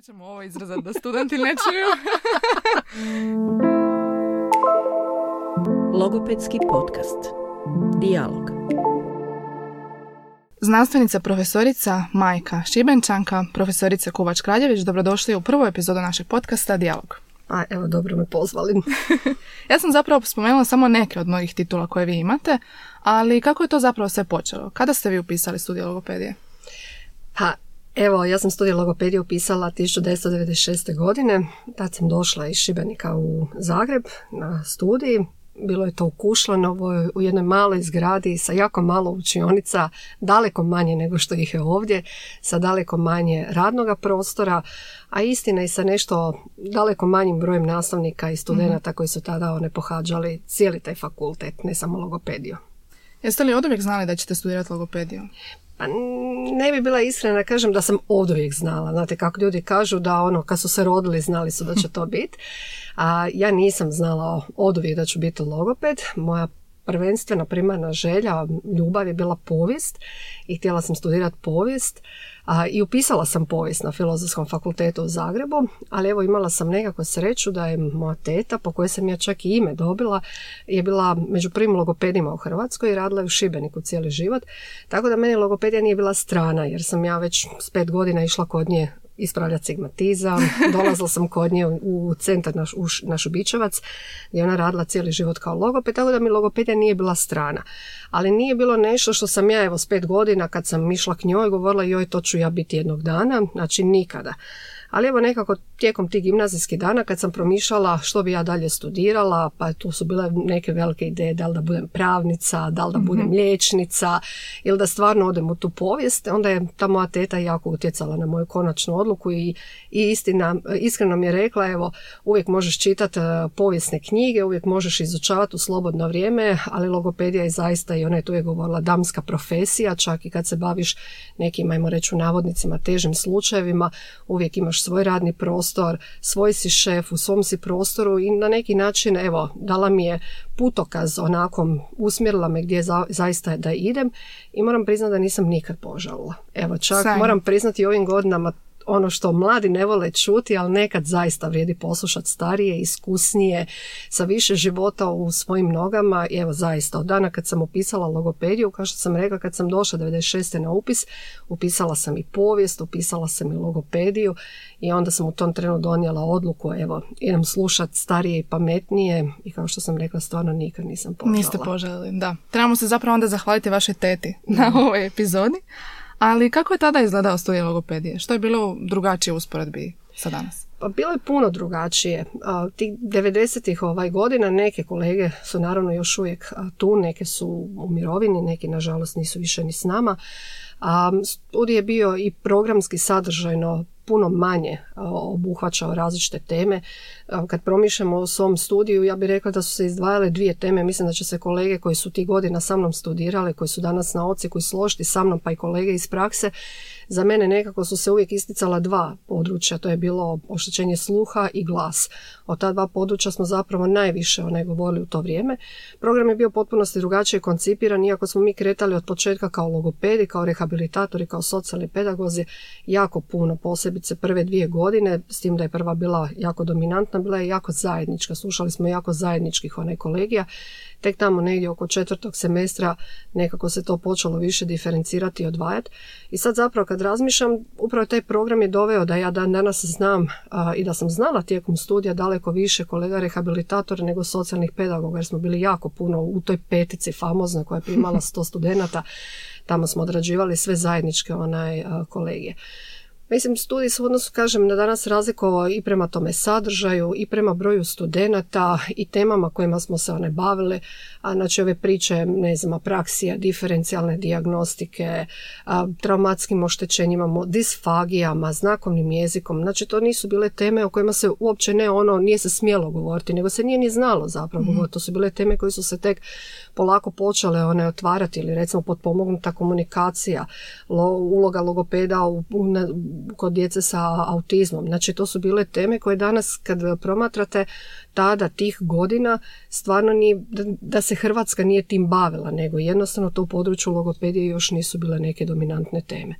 Morat ćemo ovo izrazati da studenti ne čuju. Logopedski podcast. Dialog. Znanstvenica profesorica Majka Šibenčanka, profesorica Kuvač Kraljević, dobrodošli u prvu epizodu našeg podcasta Dialog. A evo, dobro me pozvali. Ja sam zapravo spomenula samo neke od mnogih titula koje vi imate, ali kako je to zapravo sve počelo? Kada ste vi upisali studij logopedije? Pa, evo, ja sam studij logopedije upisala 1996. godine. Tad sam došla iz Šibenika u Zagreb na studij. Bilo je to u Kušlanovoj, u jednoj maloj zgradi sa jako malo učionica, daleko manje nego što ih je ovdje, sa daleko manje radnoga prostora, a istina i sa nešto daleko manjim brojem nastavnika i studenata koji su tada one pohađali cijeli taj fakultet, ne samo logopediju. Jeste li od uvijek znali da ćete studirati logopediju? Pa ne bi bila iskrena kažem da sam od uvijek znala. Znate kako ljudi kažu da ono kad su se rodili znali su da će to biti. A ja nisam znala od uvijek da ću biti logoped. Moja prvenstvena primarna želja, ljubav je bila povijest i htjela sam studirati povijest. A, I upisala sam povijest na Filozofskom fakultetu u Zagrebu, ali evo imala sam nekako sreću da je moja teta, po kojoj sam ja čak i ime dobila, je bila među prvim logopedima u Hrvatskoj i radila je u Šibeniku cijeli život. Tako da meni logopedija nije bila strana, jer sam ja već s pet godina išla kod nje ispravljati sigmatizam. Dolazila sam kod nje u centar naš, u naš Ubičevac gdje ona radila cijeli život kao logoped, tako da mi logopedija nije bila strana. Ali nije bilo nešto što sam ja evo s pet godina kad sam išla k njoj govorila joj to ću ja biti jednog dana, znači nikada. Ali evo nekako tijekom tih gimnazijskih dana kad sam promišljala što bi ja dalje studirala, pa tu su bile neke velike ideje da li da budem pravnica, da li da budem mm liječnica ili da stvarno odem u tu povijest, onda je ta moja teta jako utjecala na moju konačnu odluku i, i istina, iskreno mi je rekla evo uvijek možeš čitati e, povijesne knjige, uvijek možeš izučavati u slobodno vrijeme, ali logopedija je zaista i ona je tu je govorila damska profesija, čak i kad se baviš nekim, ajmo reći u navodnicima, težim slučajevima, uvijek imaš svoj radni prostor, svoj si šef u svom si prostoru i na neki način evo dala mi je putokaz onako usmjerila me gdje za, zaista da idem i moram priznati da nisam nikad požalila. Evo čak moram priznati ovim godinama ono što mladi ne vole čuti, ali nekad zaista vrijedi poslušati starije, iskusnije, sa više života u svojim nogama. I evo zaista, od dana kad sam upisala logopediju, kao što sam rekla, kad sam došla 96. na upis, upisala sam i povijest, upisala sam i logopediju i onda sam u tom trenu donijela odluku, evo, idem slušati starije i pametnije i kao što sam rekla, stvarno nikad nisam požala. Niste poželjeli, da. Trebamo se zapravo onda zahvaliti vašoj teti na ovoj epizodi. Ali kako je tada izgledao studij logopedije? Što je bilo drugačije usporedbi sa danas? Pa bilo je puno drugačije. Tih 90-ih ovaj godina neke kolege su naravno još uvijek tu, neke su u mirovini, neki nažalost nisu više ni s nama. A studij je bio i programski sadržajno puno manje obuhvaćao različite teme. Kad promišljamo o svom studiju, ja bih rekla da su se izdvajale dvije teme. Mislim da će se kolege koji su ti godina sa mnom studirali, koji su danas na oci, koji složiti sa mnom, pa i kolege iz prakse, za mene nekako su se uvijek isticala dva područja. To je bilo oštećenje sluha i glas. O ta dva područja smo zapravo najviše one govorili u to vrijeme. Program je bio potpunosti drugačije koncipiran, iako smo mi kretali od početka kao logopedi, kao rehabilitatori, kao socijalni pedagozi, jako puno, posebice prve dvije godine, s tim da je prva bila jako dominantna, bila je jako zajednička. Slušali smo jako zajedničkih one kolegija Tek tamo negdje oko četvrtog semestra nekako se to počelo više diferencirati i odvajati. I sad zapravo kad razmišljam, upravo taj program je doveo da ja dan danas znam i da sam znala tijekom studija daleko više kolega rehabilitatora nego socijalnih pedagoga jer smo bili jako puno u toj petici famoznoj koja je primala sto studenata. Tamo smo odrađivali sve zajedničke onaj kolegije. Mislim, studij se odnosu, kažem, na danas razlikovao i prema tome sadržaju, i prema broju studenata, i temama kojima smo se one bavili. A, znači, ove priče, ne znam, apraksija, diferencijalne dijagnostike, a, traumatskim oštećenjima, disfagijama, znakovnim jezikom. Znači, to nisu bile teme o kojima se uopće ne ono, nije se smjelo govoriti, nego se nije ni znalo zapravo mm To su bile teme koje su se tek polako počele one otvarati ili recimo potpomognuta komunikacija, uloga logopeda u, u, kod djece sa autizmom. Znači to su bile teme koje danas kad promatrate tada tih godina stvarno nije, da se Hrvatska nije tim bavila, nego jednostavno to u području logopedije još nisu bile neke dominantne teme.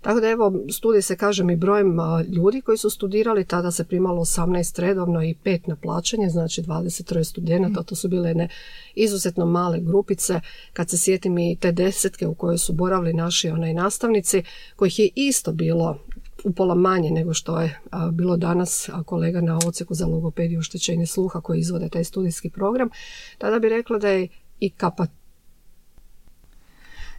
Tako da evo, studij se kažem i brojem ljudi koji su studirali, tada se primalo 18 redovno i 5 na plaćanje, znači 23 studenata, to su bile jedne izuzetno male grupice, kad se sjetim i te desetke u kojoj su boravili naši onaj nastavnici, kojih je isto bilo upola manje nego što je bilo danas kolega na oceku za logopediju oštećenje sluha koji izvode taj studijski program, tada bi rekla da je i kapacitet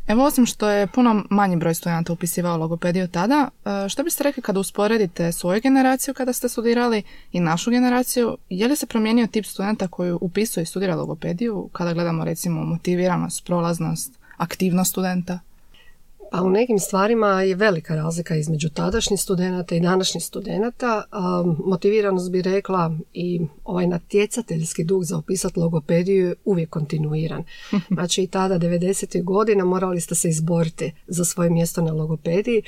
Evo osim što je puno manji broj studenata upisivao logopediju tada, e, što biste rekli kada usporedite svoju generaciju kada ste studirali i našu generaciju, je li se promijenio tip studenta koji upisuje i studira logopediju kada gledamo recimo motiviranost, prolaznost, aktivnost studenta? Pa u nekim stvarima je velika razlika između tadašnjih studenata i današnjih studenata. Motiviranost bi rekla i ovaj natjecateljski duh za opisati logopediju je uvijek kontinuiran. Znači i tada 90. godina morali ste se izboriti za svoje mjesto na logopediji.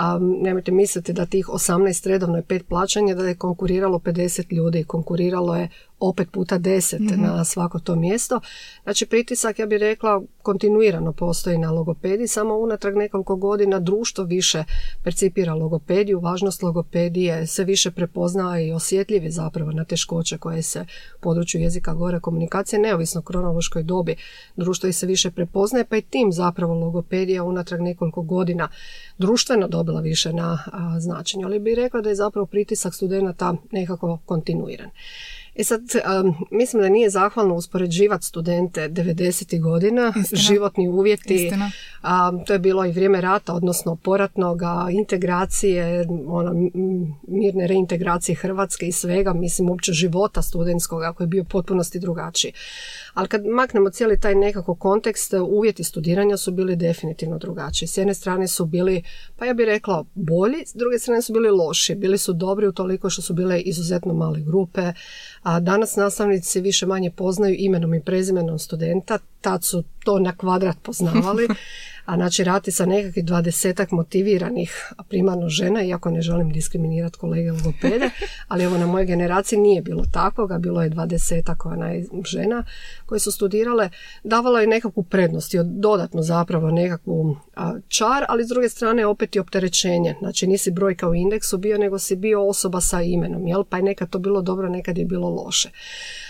A nemojte misliti da tih 18 redovno je pet plaćanja da je konkuriralo 50 ljudi. Konkuriralo je opet puta deset mm na svako to mjesto. Znači pritisak, ja bih rekla, kontinuirano postoji na logopediji, samo unatrag nekoliko godina društvo više percipira logopediju, važnost logopedije se više prepozna i osjetljivi zapravo na teškoće koje se u području jezika gore komunikacije, neovisno o kronološkoj dobi, društvo i se više prepoznaje, pa i tim zapravo logopedija unatrag nekoliko godina društveno dobila više na značenju. Ali bih rekla da je zapravo pritisak studenata nekako kontinuiran. E sad, mislim da nije zahvalno uspoređivati studente 90. godina, životni uvjeti, to je bilo i vrijeme rata, odnosno poratnog, integracije, ono, mirne reintegracije Hrvatske i svega, mislim uopće života studentskog, koji je bio potpunosti drugačiji. Ali kad maknemo cijeli taj nekako kontekst, uvjeti studiranja su bili definitivno drugačiji. S jedne strane su bili, pa ja bih rekla, bolji, s druge strane su bili loši. Bili su dobri u toliko što su bile izuzetno male grupe, a danas nastavnici više manje poznaju imenom i prezimenom studenta, tad su to na kvadrat poznavali, a znači rati sa nekakvih dvadesetak motiviranih primarno žena, iako ne želim diskriminirati kolege logopede, ali evo na mojoj generaciji nije bilo takvoga, bilo je dvadesetak onaj žena koje su studirale, davalo je nekakvu prednost i dodatno zapravo nekakvu čar, ali s druge strane opet i opterećenje. Znači nisi brojka u indeksu bio, nego si bio osoba sa imenom, jel? Pa je nekad to bilo dobro, nekad je bilo loše.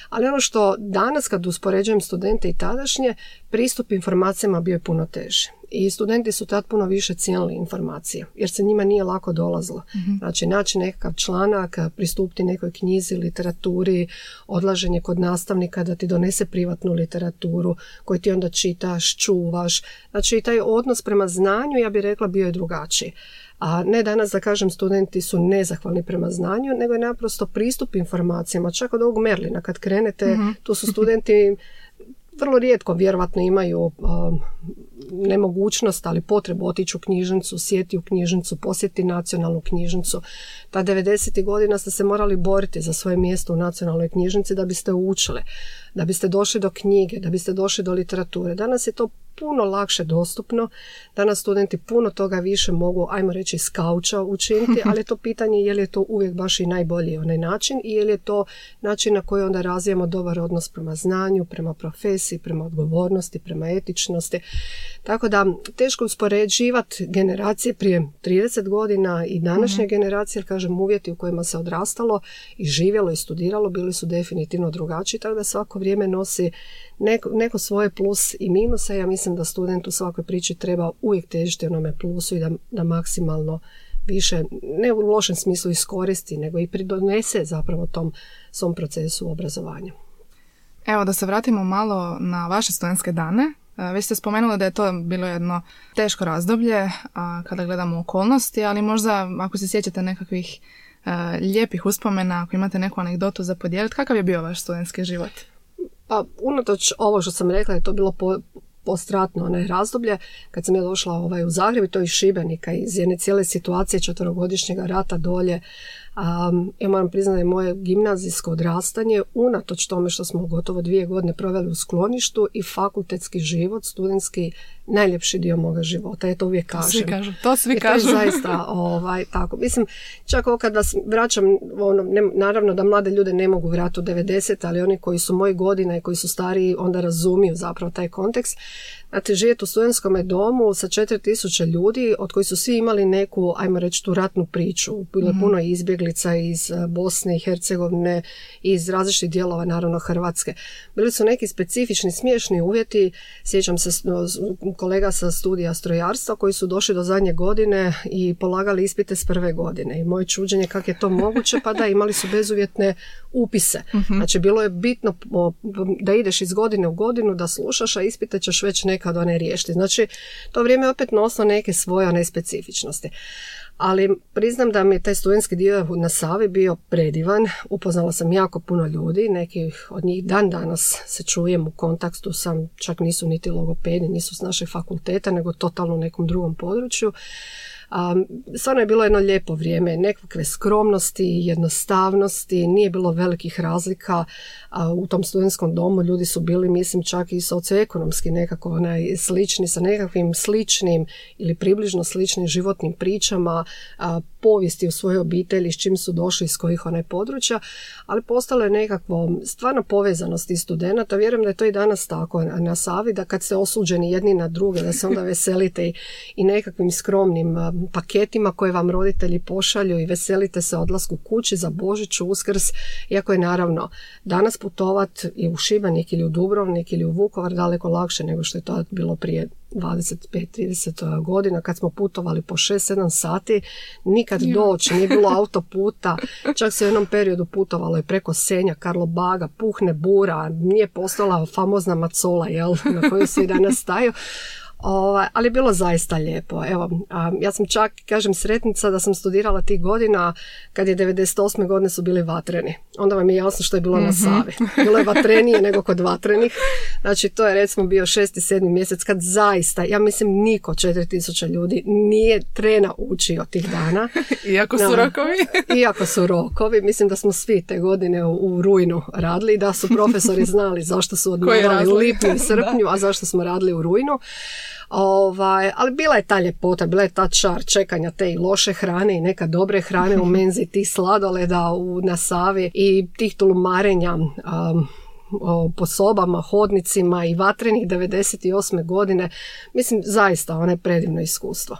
Ali ono što danas kad uspoređujem studente i tadašnje, pristup informacijama bio je puno teži. I studenti su tad puno više cijenili informacije, jer se njima nije lako dolazilo. mm Znači, naći nekakav članak, pristupiti nekoj knjizi, literaturi, odlaženje kod nastavnika da ti donese privatnu literaturu koju ti onda čitaš, čuvaš. Znači, i taj odnos prema znanju, ja bih rekla, bio je drugačiji. A ne danas da kažem studenti su nezahvalni prema znanju, nego je naprosto pristup informacijama. Čak od ovog Merlina kad krenete, mm tu su studenti vrlo rijetko vjerovatno imaju um, nemogućnost, ali potrebu otići u knjižnicu, sjeti u knjižnicu, posjeti nacionalnu knjižnicu. Ta 90. godina ste se morali boriti za svoje mjesto u nacionalnoj knjižnici da biste učili, da biste došli do knjige, da biste došli do literature. Danas je to puno lakše dostupno. Danas studenti puno toga više mogu, ajmo reći, skauča učiniti, ali je to pitanje je li je to uvijek baš i najbolji onaj način i je li je to način na koji onda razvijamo dobar odnos prema znanju, prema profesiji, prema odgovornosti, prema etičnosti. Tako da teško uspoređivati generacije prije 30 godina i današnje mm generacije, jer kažem uvjeti u kojima se odrastalo i živjelo i studiralo bili su definitivno drugačiji, tako da svako vrijeme nosi neko, neko svoje plus i minuse. Ja mislim da student u svakoj priči treba uvijek težiti onome plusu i da, da maksimalno više, ne u lošem smislu iskoristi, nego i pridonese zapravo tom svom procesu obrazovanja. Evo da se vratimo malo na vaše studentske dane. Već ste spomenuli da je to bilo jedno teško razdoblje a kada gledamo okolnosti, ali možda ako se sjećate nekakvih e, lijepih uspomena, ako imate neku anegdotu za podijeliti, kakav je bio vaš studentski život? Pa unatoč ovo što sam rekla je to bilo po, postratno onaj razdoblje kad sam ja došla ovaj, u Zagreb i to iz Šibenika iz jedne cijele situacije četvrogodišnjeg rata dolje Um, ja moram priznati moje gimnazijsko odrastanje, unatoč tome što smo gotovo dvije godine proveli u skloništu i fakultetski život, studentski najljepši dio moga života. Ja to uvijek kažem. Svi kažu, to svi kažu. To je zaista ovaj, tako. Mislim, čak ovo kad vas vraćam, ono, ne, naravno da mlade ljude ne mogu vratiti u 90, ali oni koji su moji godina i koji su stariji onda razumiju zapravo taj kontekst. Znate, živjeti u studentskom domu sa 4000 ljudi, od koji su svi imali neku, ajmo reći, tu ratnu priču. Bilo je puno izbjeglica iz eh, Bosne i Hercegovine, iz različitih dijelova, naravno, Hrvatske. Bili su neki specifični, smiješni uvjeti. Sjećam se kolega sa studija strojarstva koji su došli do zadnje godine i polagali ispite s prve godine. I moje čuđenje kako je to moguće, pa da, imali su bezuvjetne upise. Znači, bilo je bitno da ideš iz godine u godinu, da slušaš, a ispite ćeš već nekad one riješiti. Znači, to vrijeme je opet nosilo neke svoje one specifičnosti. Ali priznam da mi je taj studentski dio na Savi bio predivan. Upoznala sam jako puno ljudi, neki od njih dan danas se čujem u kontaktu sam, čak nisu niti logopedi, nisu s našeg fakulteta, nego totalno u nekom drugom području. A, stvarno je bilo jedno lijepo vrijeme, nekakve skromnosti, jednostavnosti, nije bilo velikih razlika a, u tom studentskom domu. Ljudi su bili, mislim, čak i socioekonomski nekako onaj, slični sa nekakvim sličnim ili približno sličnim životnim pričama, a, povijesti u svojoj obitelji, s čim su došli, iz kojih onaj područja, ali postalo je nekakvo stvarno povezanost iz studenata. Vjerujem da je to i danas tako na Savi, da kad ste osuđeni jedni na druge, da se onda veselite i, i nekakvim skromnim a, paketima koje vam roditelji pošalju i veselite se odlasku kući za Božić, Uskrs, iako je naravno danas putovat i u Šibenik ili u Dubrovnik ili u Vukovar daleko lakše nego što je to bilo prije 25-30 godina kad smo putovali po 6-7 sati, nikad doći, nije bilo autoputa, čak se u jednom periodu putovalo i preko Senja, Karlobaga, Puhne, Bura, nije postala famozna Macola, jel, na kojoj se i danas staju. Ovaj, ali je bilo zaista lijepo. Evo, a, ja sam čak, kažem, sretnica da sam studirala tih godina kad je 98. godine su bili vatreni. Onda vam je jasno što je bilo na Savi. Bilo je vatrenije nego kod vatrenih. Znači, to je recimo bio šesti, sedmi mjesec kad zaista, ja mislim, niko 4000 ljudi nije trena učio tih dana. Iako su rokovi. Iako su rokovi, mislim da smo svi te godine u, u rujnu radili i da su profesori znali zašto su odmarali u lipnju i srpnju, a zašto smo radili u rujnu. Ovaj, ali bila je ta ljepota, bila je ta čar čekanja te i loše hrane i neka dobre hrane u menzi, tih sladoleda u, na Savi i tih tulumarenja um, o, po sobama, hodnicima i vatrenih 98. godine. Mislim, zaista ono je predivno iskustvo.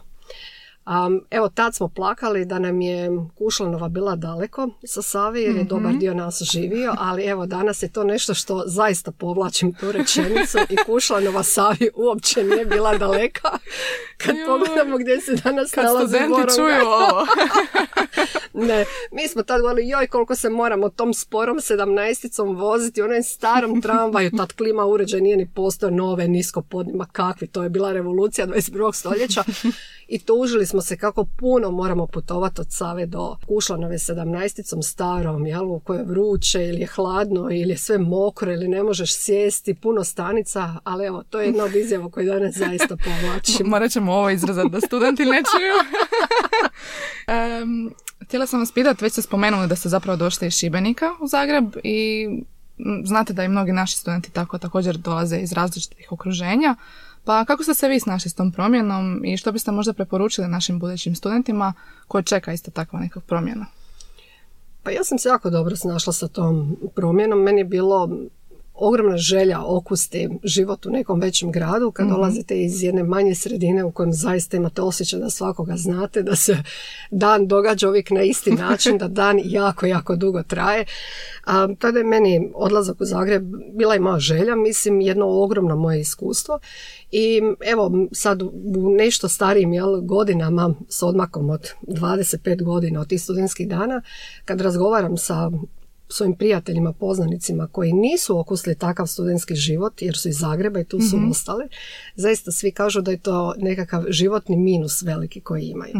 Um, evo, tad smo plakali da nam je Kušlanova bila daleko sa Save jer je dobar dio nas živio, ali evo, danas je to nešto što zaista povlačim tu rečenicu i Kušlanova Savi uopće nije bila daleka. Kad Joj. pogledamo gdje se danas Kad nalazi čuju ovo. Ne, mi smo tad govorili, joj koliko se moramo tom sporom sedamnaesticom voziti, onom starom tramvaju, tad klima uređaj nije ni postao nove, nisko podnima, kakvi, to je bila revolucija 21. stoljeća i tužili smo se kako puno moramo putovati od Save do Kušlanove sedamnaesticom starom, jel, u kojoj je vruće ili je hladno ili je sve mokro ili ne možeš sjesti, puno stanica, ali evo, to je jedna od izjava koju danas zaista povlačim. Morat ćemo ovo izrazati da studenti ne čuju. Em, htjela sam vas pitati, već ste spomenuli da ste zapravo došli iz Šibenika u Zagreb i znate da i mnogi naši studenti tako također dolaze iz različitih okruženja. Pa kako ste se vi snašli s tom promjenom i što biste možda preporučili našim budućim studentima koji čeka isto takva neka promjena? Pa ja sam se jako dobro snašla sa tom promjenom. Meni je bilo ogromna želja okusti život u nekom većem gradu kad dolazite iz jedne manje sredine u kojem zaista imate osjećaj da svakoga znate, da se dan događa uvijek na isti način, da dan jako, jako dugo traje. A, tada je meni odlazak u Zagreb bila i moja želja, mislim jedno ogromno moje iskustvo i evo sad u nešto starijim jel, godinama s odmakom od 25 godina od tih studentskih dana kad razgovaram sa svojim prijateljima, poznanicima koji nisu okusili takav studentski život jer su iz Zagreba i tu su ostali, zaista svi kažu da je to nekakav životni minus veliki koji imaju.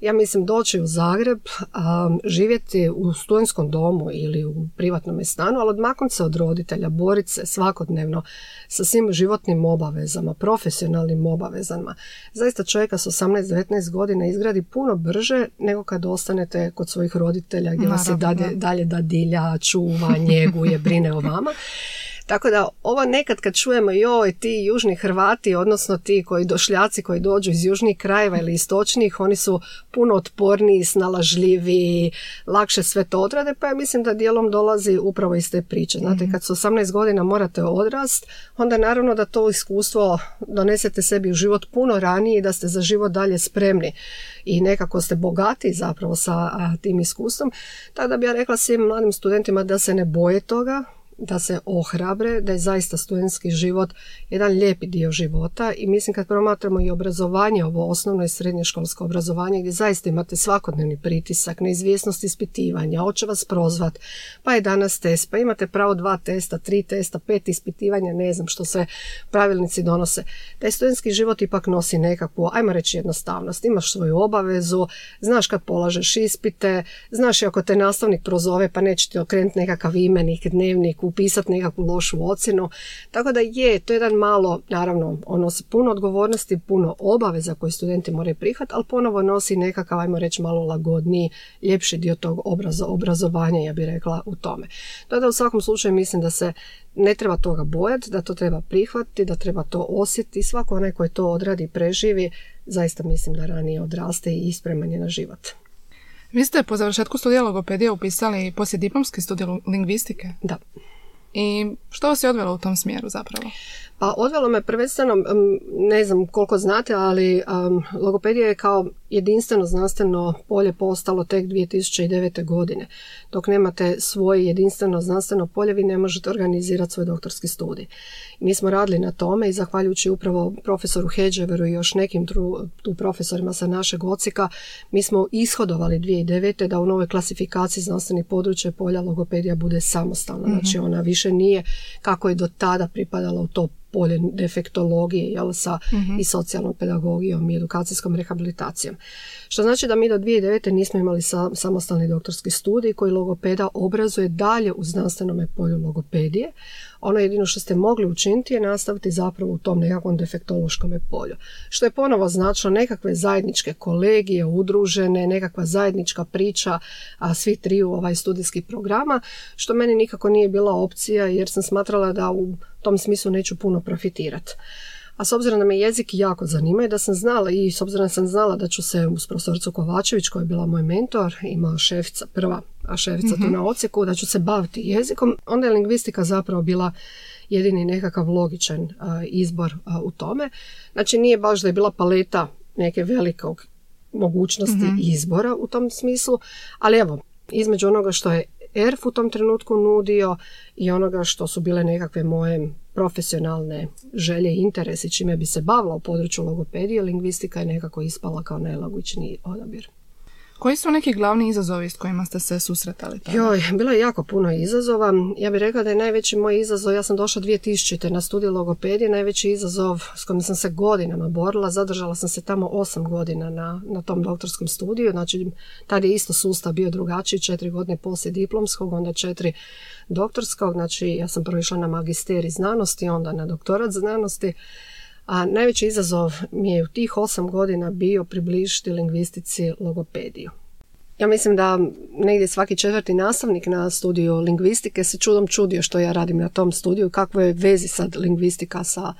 Ja mislim doći u Zagreb, a, živjeti u studentskom domu ili u privatnom stanu, ali odmaknuti se od roditelja, boriti se svakodnevno sa svim životnim obavezama, profesionalnim obavezama. Zaista čovjeka s 18-19 godina izgradi puno brže nego kad ostanete kod svojih roditelja gdje vas je Naravno, dalje, da. dalje dadilja, čuva, njeguje, brine o vama. Tako da ovo nekad kad čujemo joj ti južni Hrvati, odnosno ti koji došljaci koji dođu iz južnih krajeva ili istočnih, oni su puno otporniji, snalažljiviji, lakše sve to odrade, pa ja mislim da dijelom dolazi upravo iz te priče. Znate, Mhm. kad su 18 godina morate odrast, onda naravno da to iskustvo donesete sebi u život puno ranije i da ste za život dalje spremni i nekako ste bogati zapravo sa tim iskustvom. Tako da bi ja rekla svim mladim studentima da se ne boje toga, da se ohrabre, da je zaista studentski život jedan lijepi dio života i mislim kad promatramo i obrazovanje, ovo osnovno i srednjoškolsko obrazovanje gdje zaista imate svakodnevni pritisak, neizvjesnost ispitivanja, hoće vas prozvat, pa je danas test, pa imate pravo dva testa, tri testa, pet ispitivanja, ne znam što sve pravilnici donose. Taj studentski život ipak nosi nekakvu, ajmo reći jednostavnost, imaš svoju obavezu, znaš kad polažeš ispite, znaš i ako te nastavnik prozove pa neće ti okrenuti nekakav imenik, dnevnik, upisati nekakvu lošu ocjenu. Tako da je, to je jedan malo, naravno, on nosi puno odgovornosti, puno obaveza koje studenti moraju prihvatiti, ali ponovo nosi nekakav, ajmo reći, malo lagodniji, ljepši dio tog obrazo, obrazovanja, ja bih rekla, u tome. Tako da u svakom slučaju mislim da se ne treba toga bojati, da to treba prihvatiti, da treba to osjetiti. Svako onaj koji to odradi i preživi, zaista mislim da ranije odraste i ispreman je na život. Vi ste po završetku studija logopedije upisali poslijediplomski studij lingvistike. Da. I što vas je odvelo u tom smjeru zapravo? Pa odvelo me prvenstveno, ne znam koliko znate, ali um, logopedija je kao jedinstveno znanstveno polje postalo tek 2009. godine. Dok nemate svoje jedinstveno znanstveno polje, vi ne možete organizirati svoj doktorski studij. Mi smo radili na tome i zahvaljujući upravo profesoru Hedževeru i još nekim tu profesorima sa našeg ocika, mi smo ishodovali 2009. da u novoj klasifikaciji znanstvenih područja polja logopedija bude samostalna. Znači ona više nije kako je do tada pripadala u to polje defektologije jel, sa i socijalnom pedagogijom i edukacijskom rehabilitacijom. Što znači da mi do 2009. nismo imali sa, samostalni doktorski studij koji logopeda obrazuje dalje u znanstvenome polju logopedije. Ono jedino što ste mogli učiniti je nastaviti zapravo u tom nekakvom defektološkom polju. Što je ponovo značilo nekakve zajedničke kolegije, udružene, nekakva zajednička priča a svi triju ovaj studijskih programa, što meni nikako nije bila opcija jer sam smatrala da u tom smislu neću puno profitirati. A s obzirom da me jezik jako zanima i da sam znala i s obzirom da sam znala da ću se uz profesoricu Kovačević koja je bila moj mentor, ima šefica prva, a šefica tu na ocijeku, da ću se baviti jezikom, onda je lingvistika zapravo bila jedini nekakav logičan a, izbor a, u tome. Znači nije baš da je bila paleta neke velikog mogućnosti izbora u tom smislu, ali evo, između onoga što je ERF u tom trenutku nudio i onoga što su bile nekakve moje profesionalne želje i interesi čime bi se bavila u području logopedije, lingvistika je nekako ispala kao najlogičniji odabir. Koji su neki glavni izazovi s kojima ste se susretali tada? Joj, bilo je jako puno izazova. Ja bih rekla da je najveći moj izazov, ja sam došla 2000. na studij logopedije, najveći izazov s kojim sam se godinama borila, zadržala sam se tamo 8 godina na, na tom doktorskom studiju, znači tad je isto sustav bio drugačiji, četiri godine poslije diplomskog, onda četiri doktorskog, znači ja sam prvo išla na magisterij znanosti, onda na doktorat znanosti, a najveći izazov mi je u tih osam godina bio približiti lingvistici logopediju. Ja mislim da negdje svaki četvrti nastavnik na studiju lingvistike se čudom čudio što ja radim na tom studiju, kakve je vezi sad lingvistika sa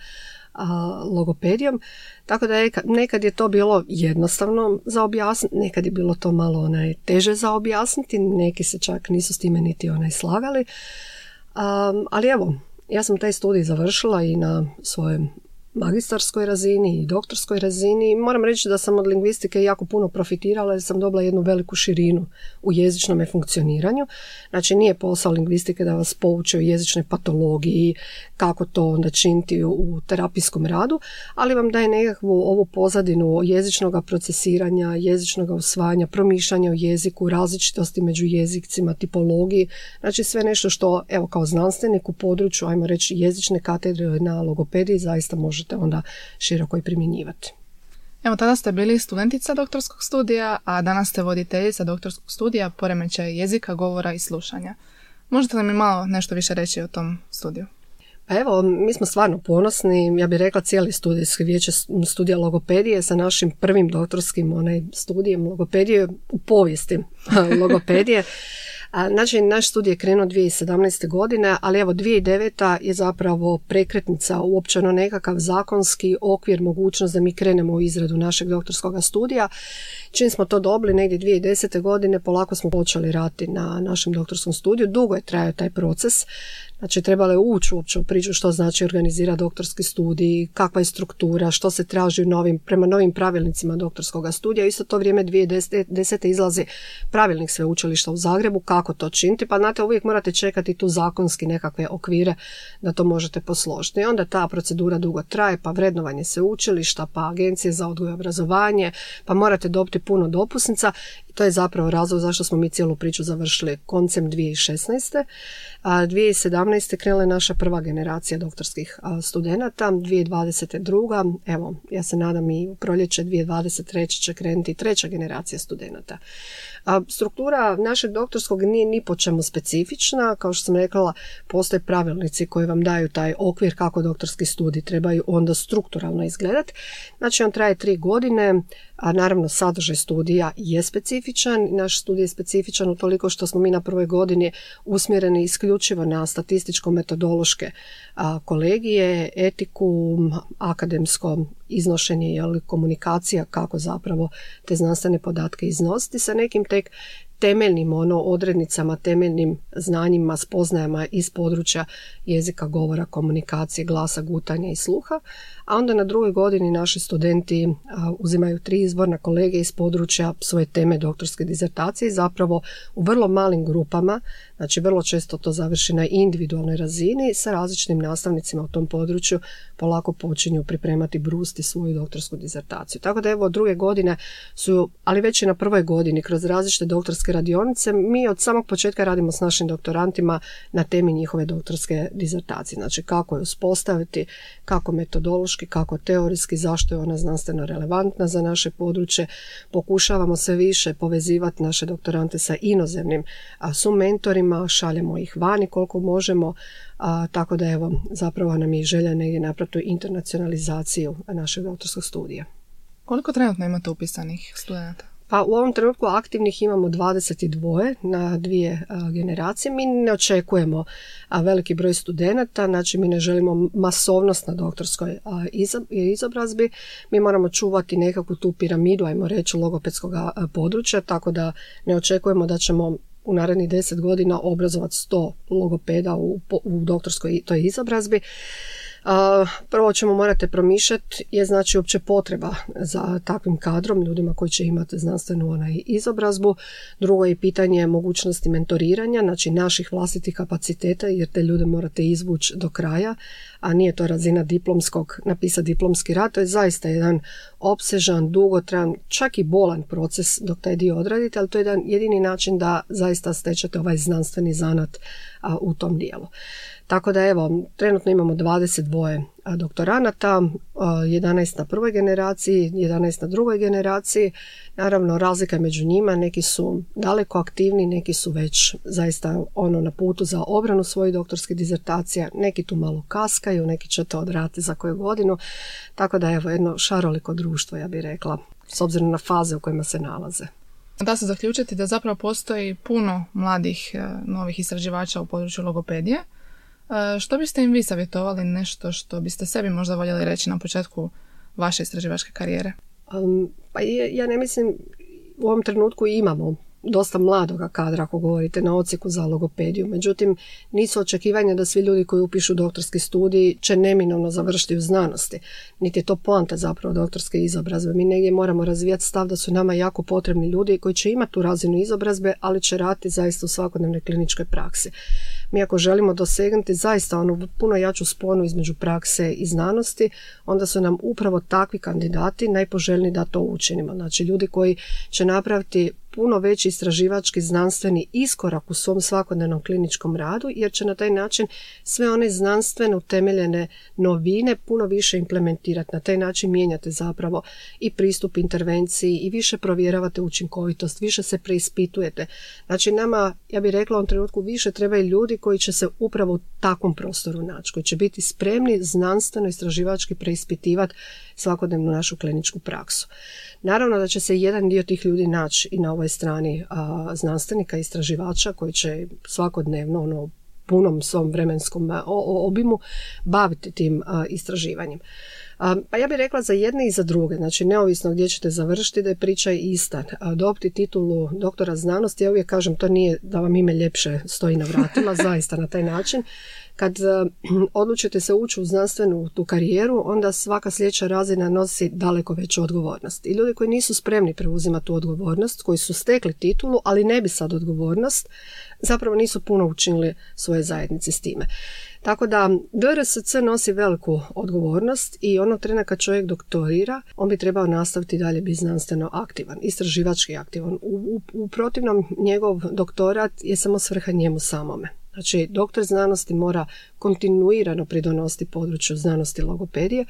a, logopedijom. Tako da je, nekad je to bilo jednostavno za objasniti, nekad je bilo to malo onaj teže za objasniti, neki se čak nisu s time niti onaj slagali. Um, ali evo, ja sam taj studij završila i na svojem magistarskoj razini i doktorskoj razini. Moram reći da sam od lingvistike jako puno profitirala jer sam dobila jednu veliku širinu u jezičnom funkcioniranju. Znači nije posao lingvistike da vas pouče o jezičnoj patologiji, kako to onda činiti u terapijskom radu, ali vam daje nekakvu ovu pozadinu jezičnog procesiranja, jezičnog usvajanja, promišljanja o jeziku, različitosti među jezicima, tipologiji, znači sve nešto što evo kao znanstvenik u području, ajmo reći jezične katedre na logopediji zaista možete onda široko i primjenjivati. Evo, tada ste bili studentica doktorskog studija, a danas ste voditeljica doktorskog studija poremećaj jezika, govora i slušanja. Možete li mi malo nešto više reći o tom studiju? Pa evo, mi smo stvarno ponosni, ja bih rekla cijeli studijski vijeće studija logopedije sa našim prvim doktorskim onaj, studijem logopedije u povijesti logopedije. Znači, naš studij je krenuo 2017. godine, ali evo 2009. je zapravo prekretnica uopće ono nekakav zakonski okvir, mogućnost da mi krenemo u izradu našeg doktorskog studija. Čim smo to dobili, negdje 2010. godine, polako smo počeli raditi na našem doktorskom studiju. Dugo je trajao taj proces. Znači, trebalo je ući uopće u priču što znači organizira doktorski studij, kakva je struktura, što se traži novim, prema novim pravilnicima doktorskog studija. Isto to vrijeme 2010. izlazi pravilnik sveučilišta u Zagrebu, kako to činiti, pa znate, uvijek morate čekati tu zakonski nekakve okvire da to možete posložiti. I onda ta procedura dugo traje, pa vrednovanje sveučilišta, pa agencije za odgoj i obrazovanje, pa morate dobiti puno dopusnica to je zapravo razlog zašto smo mi cijelu priču završili koncem 2016. A 2017. krenula je naša prva generacija doktorskih studenata, 2022. Evo, ja se nadam i u proljeće 2023. će krenuti treća generacija studenata. A struktura našeg doktorskog nije ni po čemu specifična, kao što sam rekla, postoje pravilnici koji vam daju taj okvir kako doktorski studij trebaju onda strukturalno izgledati. Znači on traje tri godine, a naravno sadržaj studija je specifičan. Naš studij je specifičan utoliko što smo mi na prvoj godini usmjereni isključivo na statističko-metodološke kolegije, etiku, akademsko iznošenje ili komunikacija kako zapravo te znanstvene podatke iznositi. Sa nekim tek temeljnim ono odrednicama, temeljnim znanjima, spoznajama iz područja jezika, govora, komunikacije, glasa, gutanja i sluha. A onda na drugoj godini naši studenti uzimaju tri izborna kolege iz područja svoje teme doktorske dizertacije i zapravo u vrlo malim grupama, znači vrlo često to završi na individualnoj razini sa različitim nastavnicima u tom području polako počinju pripremati brusti svoju doktorsku dizertaciju. Tako da evo druge godine su, ali već i na prvoj godini kroz različite doktorske radionice, mi od samog početka radimo s našim doktorantima na temi njihove doktorske dizertacije. Znači kako je uspostaviti, kako metodološki, kako teorijski, zašto je ona znanstveno relevantna za naše područje. Pokušavamo sve više povezivati naše doktorante sa inozemnim a, mentorima, šaljemo ih vani koliko možemo, a, tako da evo zapravo nam je želja negdje napratu internacionalizaciju našeg doktorskog studija. Koliko trenutno imate upisanih studenta? Pa u ovom trenutku aktivnih imamo 22 na dvije generacije. Mi ne očekujemo veliki broj studenata, znači mi ne želimo masovnost na doktorskoj izobrazbi. Mi moramo čuvati nekakvu tu piramidu, ajmo reći, logopedskog područja, tako da ne očekujemo da ćemo u narednih deset godina obrazovati 100 logopeda u, u doktorskoj toj izobrazbi. Prvo ćemo morati promišljati je znači uopće potreba za takvim kadrom, ljudima koji će imati znanstvenu onaj izobrazbu. Drugo je pitanje mogućnosti mentoriranja, znači naših vlastitih kapaciteta jer te ljude morate izvući do kraja, a nije to razina diplomskog, napisati diplomski rad, to je zaista jedan opsežan, dugotran, čak i bolan proces dok taj dio odradite, ali to je jedan jedini način da zaista stečete ovaj znanstveni zanat u tom dijelu. Tako da evo, trenutno imamo 22 doktoranata, 11 na prvoj generaciji, 11 na drugoj generaciji. Naravno, razlika među njima, neki su daleko aktivni, neki su već zaista ono na putu za obranu svojih doktorskih dizertacija, neki tu malo kaskaju, neki će to odraditi za koju godinu. Tako da evo, jedno šaroliko društvo, ja bih rekla, s obzirom na faze u kojima se nalaze. Da se zaključiti da zapravo postoji puno mladih e, novih istraživača u području logopedije, što biste im vi savjetovali nešto što biste sebi možda voljeli reći na početku vaše istraživačke karijere? Um, pa ja ne mislim, u ovom trenutku imamo dosta mladoga kadra ako govorite na ocijeku za logopediju. Međutim, nisu očekivanja da svi ljudi koji upišu doktorski studij će neminovno završiti u znanosti. Niti je to poanta zapravo doktorske izobrazbe. Mi negdje moramo razvijati stav da su nama jako potrebni ljudi koji će imati tu razinu izobrazbe, ali će raditi zaista u svakodnevnoj kliničkoj praksi. Mi ako želimo dosegnuti zaista onu puno jaču sponu između prakse i znanosti, onda su nam upravo takvi kandidati najpoželjniji da to učinimo. Znači ljudi koji će napraviti puno veći istraživački znanstveni iskorak u svom svakodnevnom kliničkom radu jer će na taj način sve one znanstveno utemeljene novine puno više implementirati. Na taj način mijenjate zapravo i pristup intervenciji i više provjeravate učinkovitost, više se preispitujete. Znači nama, ja bih rekla u ovom trenutku, više trebaju ljudi koji će se upravo u takvom prostoru naći, koji će biti spremni znanstveno istraživački preispitivati svakodnevnu našu kliničku praksu. Naravno da će se jedan dio tih ljudi naći i na ovoj strani znanstvenika, istraživača koji će svakodnevno ono, punom svom vremenskom obimu baviti tim istraživanjem. Pa ja bih rekla za jedne i za druge, znači neovisno gdje ćete završiti da je priča ista. Dobiti titulu doktora znanosti, ja uvijek kažem to nije da vam ime ljepše stoji na vratima, zaista na taj način. Kad odlučite se ući u znanstvenu tu karijeru, onda svaka sljedeća razina nosi daleko veću odgovornost. I ljudi koji nisu spremni preuzimati tu odgovornost, koji su stekli titulu, ali ne bi sad odgovornost, zapravo nisu puno učinili svoje zajednice s time. Tako da DRSC nosi veliku odgovornost i ono trena kad čovjek doktorira, on bi trebao nastaviti dalje biti znanstveno aktivan, istraživački aktivan. U, u, u protivnom njegov doktorat je samo svrha njemu samome. Znači, doktor znanosti mora kontinuirano pridonosti području znanosti logopedije.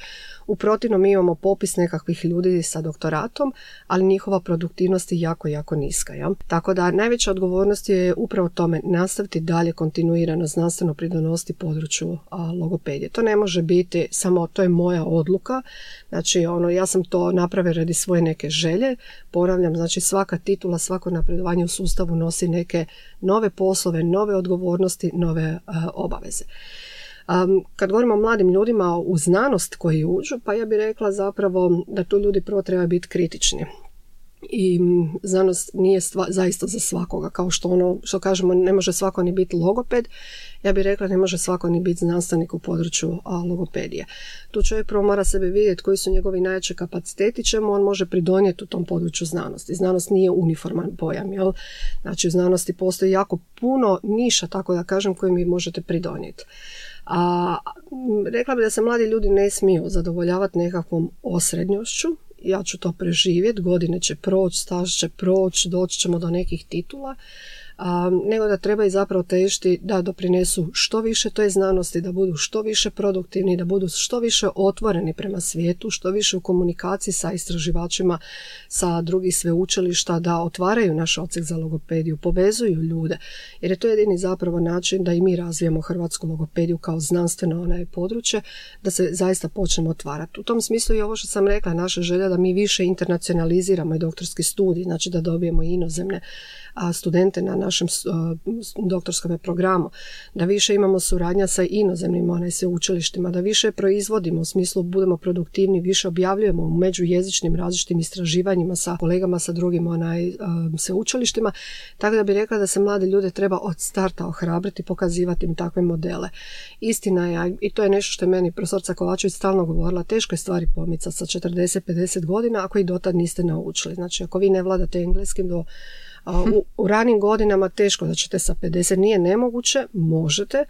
U protivnom mi imamo popis nekakvih ljudi sa doktoratom, ali njihova produktivnost je jako, jako niska. Ja? Tako da najveća odgovornost je upravo tome nastaviti dalje kontinuirano znanstveno pridonosti području a, logopedije. To ne može biti samo to je moja odluka. Znači, ono, ja sam to napravila radi svoje neke želje. Ponavljam, znači svaka titula, svako napredovanje u sustavu nosi neke nove poslove, nove odgovornosti, nove obaveze. Kad govorimo o mladim ljudima u znanost koji uđu, pa ja bih rekla zapravo da tu ljudi prvo treba biti kritični. I znanost nije stva, zaista za svakoga, kao što ono što kažemo ne može svako ni biti logoped, ja bih rekla ne može svako ni biti znanstvenik u području a, logopedije. Tu čovjek prvo mora sebe vidjeti koji su njegovi najjači kapaciteti, čemu on može pridonijeti u tom području znanosti. Znanost nije uniforman pojam, jel? Znači u znanosti postoji jako puno niša, tako da kažem, kojim vi možete pridonijeti. A rekla bi da se mladi ljudi ne smiju zadovoljavati nekakvom osrednjošću, ja ću to preživjeti, godine će proći, staž će proći, doći ćemo do nekih titula nego da treba i zapravo težiti da doprinesu što više toj znanosti, da budu što više produktivni, da budu što više otvoreni prema svijetu, što više u komunikaciji sa istraživačima sa drugih sveučilišta, da otvaraju naš odsek za logopediju, povezuju ljude, jer je to jedini zapravo način da i mi razvijemo hrvatsku logopediju kao znanstveno onaj područje, da se zaista počnemo otvarati. U tom smislu i ovo što sam rekla, naša želja da mi više internacionaliziramo i doktorski studij, znači da dobijemo inozemne studente na našem doktorskom programu, da više imamo suradnja sa inozemnim onaj, sveučilištima, da više proizvodimo u smislu budemo produktivni, više objavljujemo u međujezičnim različitim istraživanjima sa kolegama sa drugim onaj, sveučilištima, tako da bi rekla da se mlade ljude treba od starta ohrabriti, pokazivati im takve modele. Istina je, i to je nešto što je meni profesor Kovačević stalno govorila, teško je stvari pomicati sa 40-50 godina ako i dotad niste naučili. Znači, ako vi ne vladate engleskim do u, u ranim godinama teško da ćete sa 50, nije nemoguće, možete,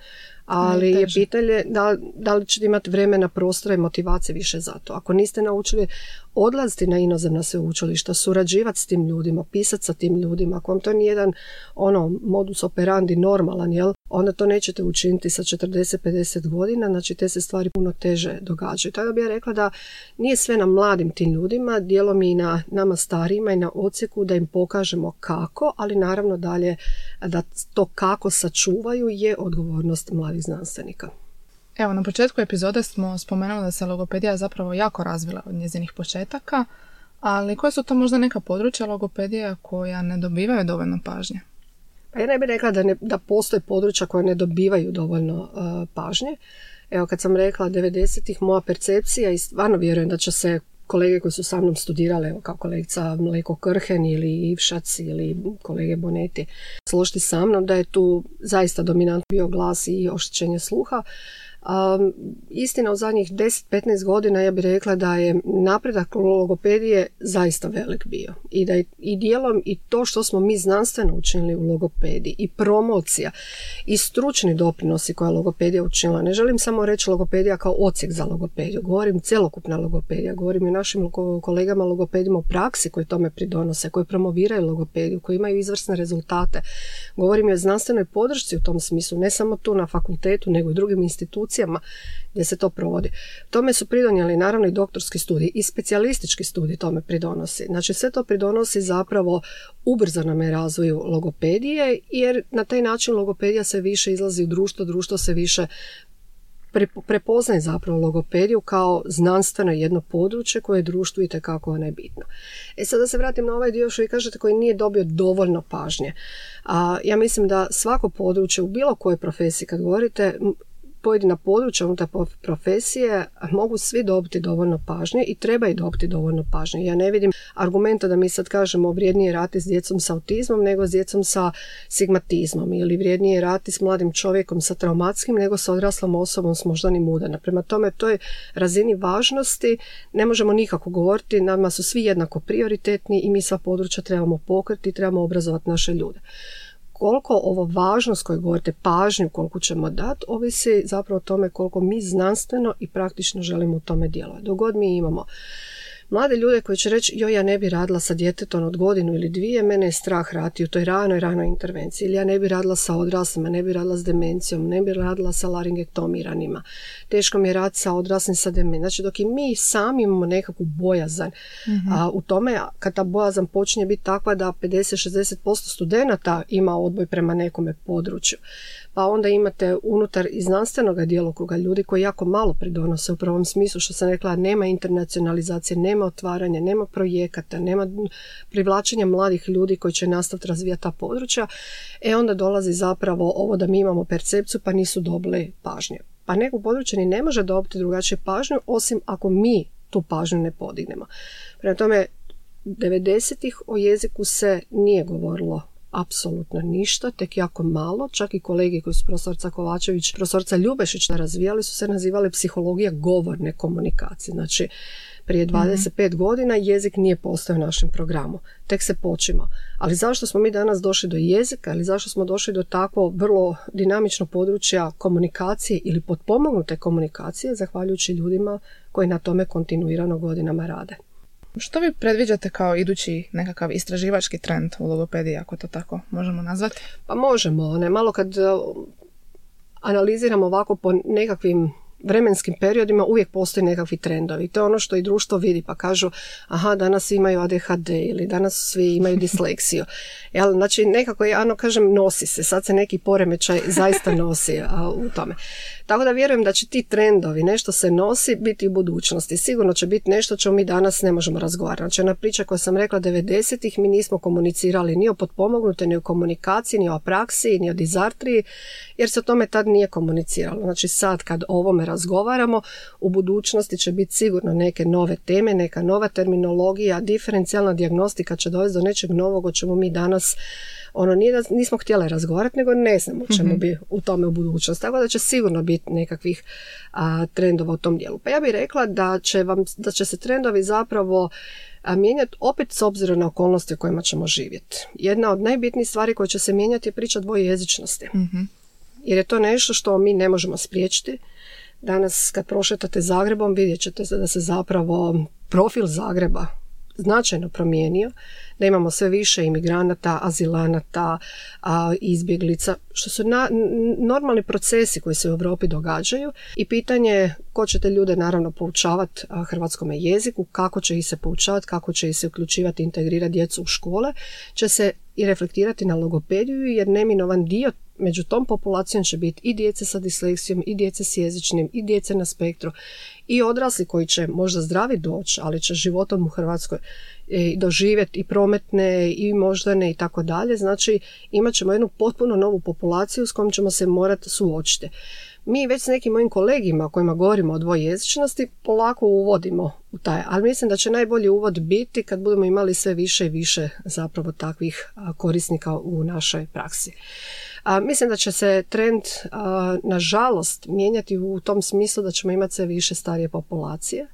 ali je pitanje da, da li ćete imati vremena, prostora i motivacije više za to. Ako niste naučili odlaziti na inozemna sveučilišta, surađivati s tim ljudima, pisati sa tim ljudima, ako vam to nije jedan ono, modus operandi normalan, jel? Onda to nećete učiniti sa 40-50 godina, znači te se stvari puno teže događaju. Tako bih ja rekla da nije sve na mladim tim ljudima, dijelom i na nama starijima i na odsjeku da im pokažemo kako, ali naravno dalje da to kako sačuvaju je odgovornost mladih znanstvenika. Evo, na početku epizode smo spomenuli da se logopedija zapravo jako razvila od njezinih početaka, ali koje su to možda neka područja logopedija koja ne dobivaju dovoljno pažnje? Pa ja ne bih rekla da, ne, da postoje područja koja ne dobivaju dovoljno uh, pažnje. Evo kad sam rekla 90-ih moja percepcija i stvarno vjerujem da će se kolege koji su sa mnom studirale, evo kao kolegica Mleko Krhen ili Ivšac ili kolege Boneti, složiti sa mnom da je tu zaista dominant bio glas i oštećenje sluha. Um, istina u zadnjih 10-15 godina ja bih rekla da je napredak logopedije zaista velik bio i da je i dijelom i to što smo mi znanstveno učinili u logopediji i promocija i stručni doprinosi koje je logopedija učinila. Ne želim samo reći logopedija kao ocijek za logopediju, govorim cjelokupna logopedija, govorim i našim kolegama logopedima u praksi koji tome pridonose, koji promoviraju logopediju, koji imaju izvrsne rezultate. Govorim i o znanstvenoj podršci u tom smislu, ne samo tu na fakultetu, nego i drugim institucijama gdje se to provodi. Tome su pridonijeli naravno i doktorski studij i specijalistički studij tome pridonosi. Znači sve to pridonosi zapravo ubrzanome razvoju logopedije jer na taj način logopedija se više izlazi u društvo, društvo se više prepoznaje zapravo logopediju kao znanstveno jedno područje koje je društvu i tekako je bitno. E sad da se vratim na ovaj dio što vi kažete koji nije dobio dovoljno pažnje. A, ja mislim da svako područje u bilo kojoj profesiji kad govorite pojedina područja unutar profesije mogu svi dobiti dovoljno pažnje i treba i dobiti dovoljno pažnje. Ja ne vidim argumenta da mi sad kažemo vrijednije rati s djecom sa autizmom nego s djecom sa sigmatizmom ili vrijednije rati s mladim čovjekom sa traumatskim nego sa odraslom osobom s moždanim udarom. Prema tome, toj razini važnosti ne možemo nikako govoriti, nama su svi jednako prioritetni i mi sva područja trebamo pokriti i trebamo obrazovati naše ljude koliko ovo važnost koju govorite, pažnju koliko ćemo dati, ovisi zapravo o tome koliko mi znanstveno i praktično želimo u tome djelovati. Dogod mi imamo mlade ljude koji će reći joj ja ne bi radila sa djetetom od godinu ili dvije, mene je strah rati u toj ranoj, ranoj intervenciji ili ja ne bi radila sa odraslima, ne bi radila s demencijom, ne bi radila sa laringektomiranima. Teško mi je raditi sa odraslim sa demencijom. Znači dok i mi sami imamo nekakvu bojazan mhm. a, u tome kad ta bojazan počinje biti takva da 50-60% studenata ima odboj prema nekome području pa onda imate unutar i znanstvenog djelokruga ljudi koji jako malo pridonose u prvom smislu što sam rekla nema internacionalizacije, nema otvaranja, nema projekata, nema privlačenja mladih ljudi koji će nastaviti razvijati ta područja, e onda dolazi zapravo ovo da mi imamo percepciju pa nisu dobili pažnje. Pa neko područje ni ne može dobiti drugačije pažnju osim ako mi tu pažnju ne podignemo. Prema tome, 90-ih o jeziku se nije govorilo apsolutno ništa, tek jako malo. Čak i kolegi koji su profesorca Kovačević, profesorca Ljubešić razvijali su se nazivali psihologija govorne komunikacije. Znači, prije 25 mm godina jezik nije postao u našem programu. Tek se počima. Ali zašto smo mi danas došli do jezika ili zašto smo došli do tako vrlo dinamično područja komunikacije ili potpomognute komunikacije zahvaljujući ljudima koji na tome kontinuirano godinama rade. Što vi predviđate kao idući nekakav istraživački trend u logopediji, ako to tako možemo nazvati? Pa možemo, ne malo kad uh, analiziramo ovako po nekakvim vremenskim periodima uvijek postoji nekakvi trendovi. To je ono što i društvo vidi pa kažu aha danas imaju ADHD ili danas svi imaju disleksiju. Jel, znači nekako je, ano kažem, nosi se. Sad se neki poremećaj zaista nosi a, u tome. Tako da vjerujem da će ti trendovi, nešto se nosi, biti u budućnosti. Sigurno će biti nešto što mi danas ne možemo razgovarati. Znači ona priča koja sam rekla 90-ih, mi nismo komunicirali ni o potpomognute, ni o komunikaciji, ni o praksi, ni o dizartriji, jer se o tome tad nije komuniciralo. Znači sad kad o ovome razgovaramo, u budućnosti će biti sigurno neke nove teme, neka nova terminologija, diferencijalna dijagnostika će dovesti do nečeg novog o čemu mi danas ono nije da nismo htjeli razgovarati, nego ne znamo čemu mhm. bi u tome u budućnosti. Tako da će sigurno biti nekakvih a, trendova u tom dijelu. Pa ja bih rekla da će, vam, da će se trendovi zapravo mijenjati opet s obzirom na okolnosti u kojima ćemo živjeti. Jedna od najbitnijih stvari koje će se mijenjati je priča dvojezičnosti. mm Jer je to nešto što mi ne možemo spriječiti. Danas kad prošetate Zagrebom vidjet ćete da se zapravo profil Zagreba značajno promijenio, da imamo sve više imigranata, azilanata, izbjeglica, što su na, normalni procesi koji se u Europi događaju i pitanje ko će te ljude naravno poučavati hrvatskom jeziku, kako će ih se poučavati, kako će ih se uključivati, integrirati djecu u škole, će se i reflektirati na logopediju jer neminovan dio među tom populacijom će biti i djece sa disleksijom, i djece s jezičnim, i djece na spektru, i odrasli koji će možda zdravi doći, ali će životom u Hrvatskoj e, doživjeti i prometne i moždane i tako dalje. Znači imat ćemo jednu potpuno novu populaciju s kojom ćemo se morati suočiti. Mi već s nekim mojim kolegima kojima govorimo o dvojezičnosti polako uvodimo u taj, ali mislim da će najbolji uvod biti kad budemo imali sve više i više zapravo takvih korisnika u našoj praksi. A, mislim da će se trend nažalost mijenjati u tom smislu da ćemo imati sve više starije populacije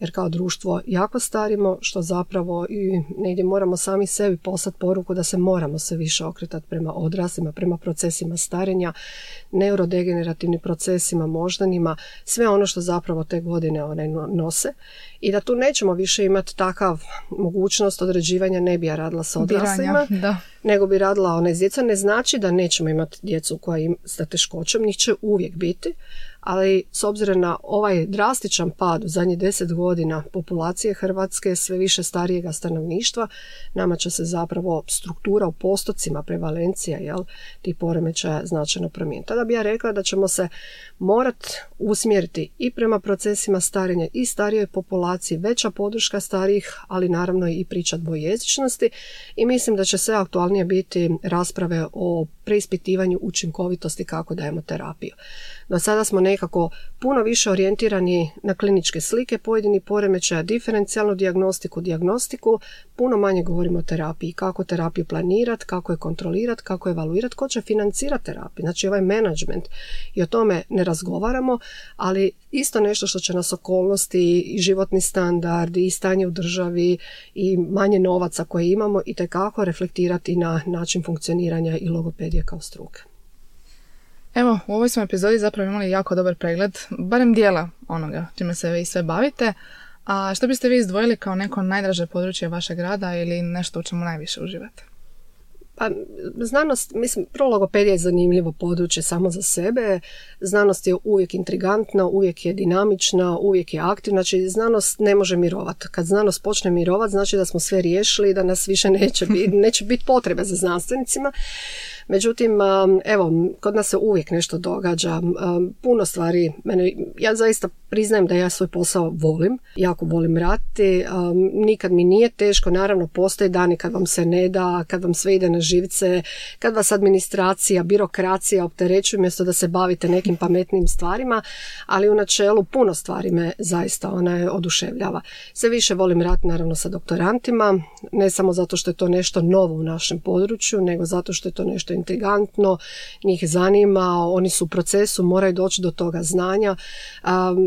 jer kao društvo jako starimo što zapravo i negdje moramo sami sebi poslati poruku da se moramo sve više okretati prema odraslima, prema procesima starenja, neurodegenerativnim procesima, moždanima, sve ono što zapravo te godine one nose i da tu nećemo više imati takav mogućnost određivanja ne bi ja radila sa odraslima, nego bi radila ona s djecom. Ne znači da nećemo imati djecu koja im sa teškoćom, njih će uvijek biti, ali s obzirom na ovaj drastičan pad u zadnjih deset godina populacije Hrvatske, sve više starijega stanovništva, nama će se zapravo struktura u postocima, prevalencija jel, tih poremećaja značajno promijeniti. Tada bi ja rekla da ćemo se morat usmjeriti i prema procesima starenja i starijoj populaciji, veća podrška starijih, ali naravno i priča dvojezičnosti i mislim da će sve aktualnije biti rasprave o preispitivanju učinkovitosti kako dajemo terapiju. Do sada smo nekako puno više orijentirani na kliničke slike pojedini poremećaja, diferencijalnu dijagnostiku, dijagnostiku, puno manje govorimo o terapiji, kako terapiju planirati, kako je kontrolirati, kako je evaluirati, ko će financirati terapiju, znači ovaj management i o tome ne razgovaramo, ali isto nešto što će nas okolnosti i životni standard i stanje u državi i manje novaca koje imamo i tekako reflektirati na način funkcioniranja i logopedije kao struke. Evo, u ovoj smo epizodi zapravo imali jako dobar pregled, barem dijela onoga čime se vi sve bavite. A što biste vi izdvojili kao neko najdraže područje vašeg rada ili nešto u čemu najviše uživate? Pa, znanost, mislim, prvo logopedija je zanimljivo područje samo za sebe. Znanost je uvijek intrigantna, uvijek je dinamična, uvijek je aktivna. Znači, znanost ne može mirovati. Kad znanost počne mirovati, znači da smo sve riješili, da nas više neće biti, neće biti potrebe za znanstvenicima. Međutim, evo, kod nas se uvijek nešto događa, puno stvari, mene, ja zaista priznajem da ja svoj posao volim, jako volim raditi, nikad mi nije teško, naravno postoje dani kad vam se ne da, kad vam sve ide na živce, kad vas administracija, birokracija opterećuje mjesto da se bavite nekim pametnim stvarima, ali u načelu puno stvari me zaista ona je oduševljava. Sve više volim raditi naravno sa doktorantima, ne samo zato što je to nešto novo u našem području, nego zato što je to nešto intrigantno, njih zanima, oni su u procesu, moraju doći do toga znanja.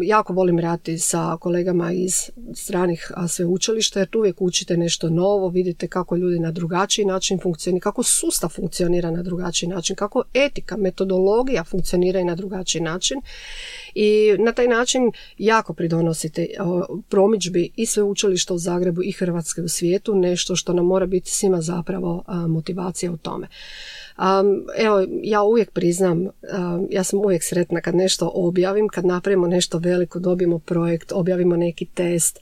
Jako volim raditi sa kolegama iz stranih sveučilišta jer tu uvijek učite nešto novo, vidite kako ljudi na drugačiji način funkcioniraju, kako sustav funkcionira na drugačiji način, kako etika, metodologija funkcionira i na drugačiji način i na taj način jako pridonosite promičbi i sveučilišta u Zagrebu i Hrvatske u svijetu, nešto što nam mora biti svima zapravo motivacija u tome. Um, evo, ja uvijek priznam, ja sam uvijek sretna kad nešto objavim, kad napravimo nešto veliko, dobijemo projekt, objavimo neki test,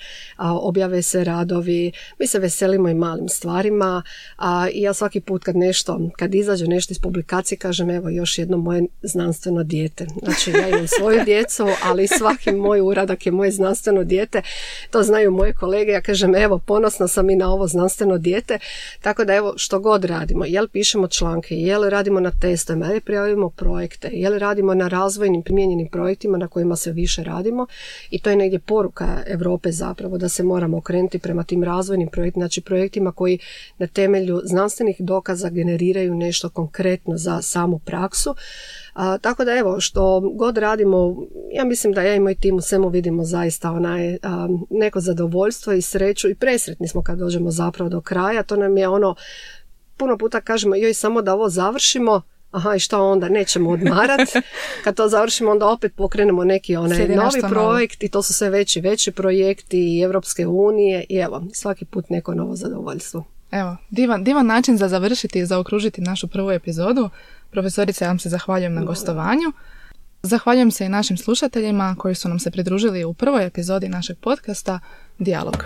objave se radovi, mi se veselimo i malim stvarima a ja svaki put kad nešto, kad izađe nešto iz publikacije, kažem evo još jedno moje znanstveno dijete. Znači ja imam svoju djecu, ali svaki moj uradak je moje znanstveno dijete. To znaju moje kolege, ja kažem evo ponosna sam i na ovo znanstveno dijete, tako da evo što god radimo, jel pišemo članke, je li radimo na testovima, je li prijavimo projekte, je li radimo na razvojnim primijenjenim projektima na kojima se više radimo i to je negdje poruka Europe zapravo da se moramo okrenuti prema tim razvojnim projektima, znači projektima koji na temelju znanstvenih dokaza generiraju nešto konkretno za samu praksu. A, tako da evo, što god radimo, ja mislim da ja i moj tim u svemu vidimo zaista onaj neko zadovoljstvo i sreću i presretni smo kad dođemo zapravo do kraja. To nam je ono puno puta kažemo joj samo da ovo završimo, aha i šta onda, nećemo odmarat. Kad to završimo onda opet pokrenemo neki onaj novi projekt i to su sve veći, veći projekti i Evropske unije i evo, svaki put neko novo zadovoljstvo. Evo, divan, divan način za završiti i zaokružiti našu prvu epizodu. Profesorice, ja vam se zahvaljujem na gostovanju. Zahvaljujem se i našim slušateljima koji su nam se pridružili u prvoj epizodi našeg podcasta Dialog.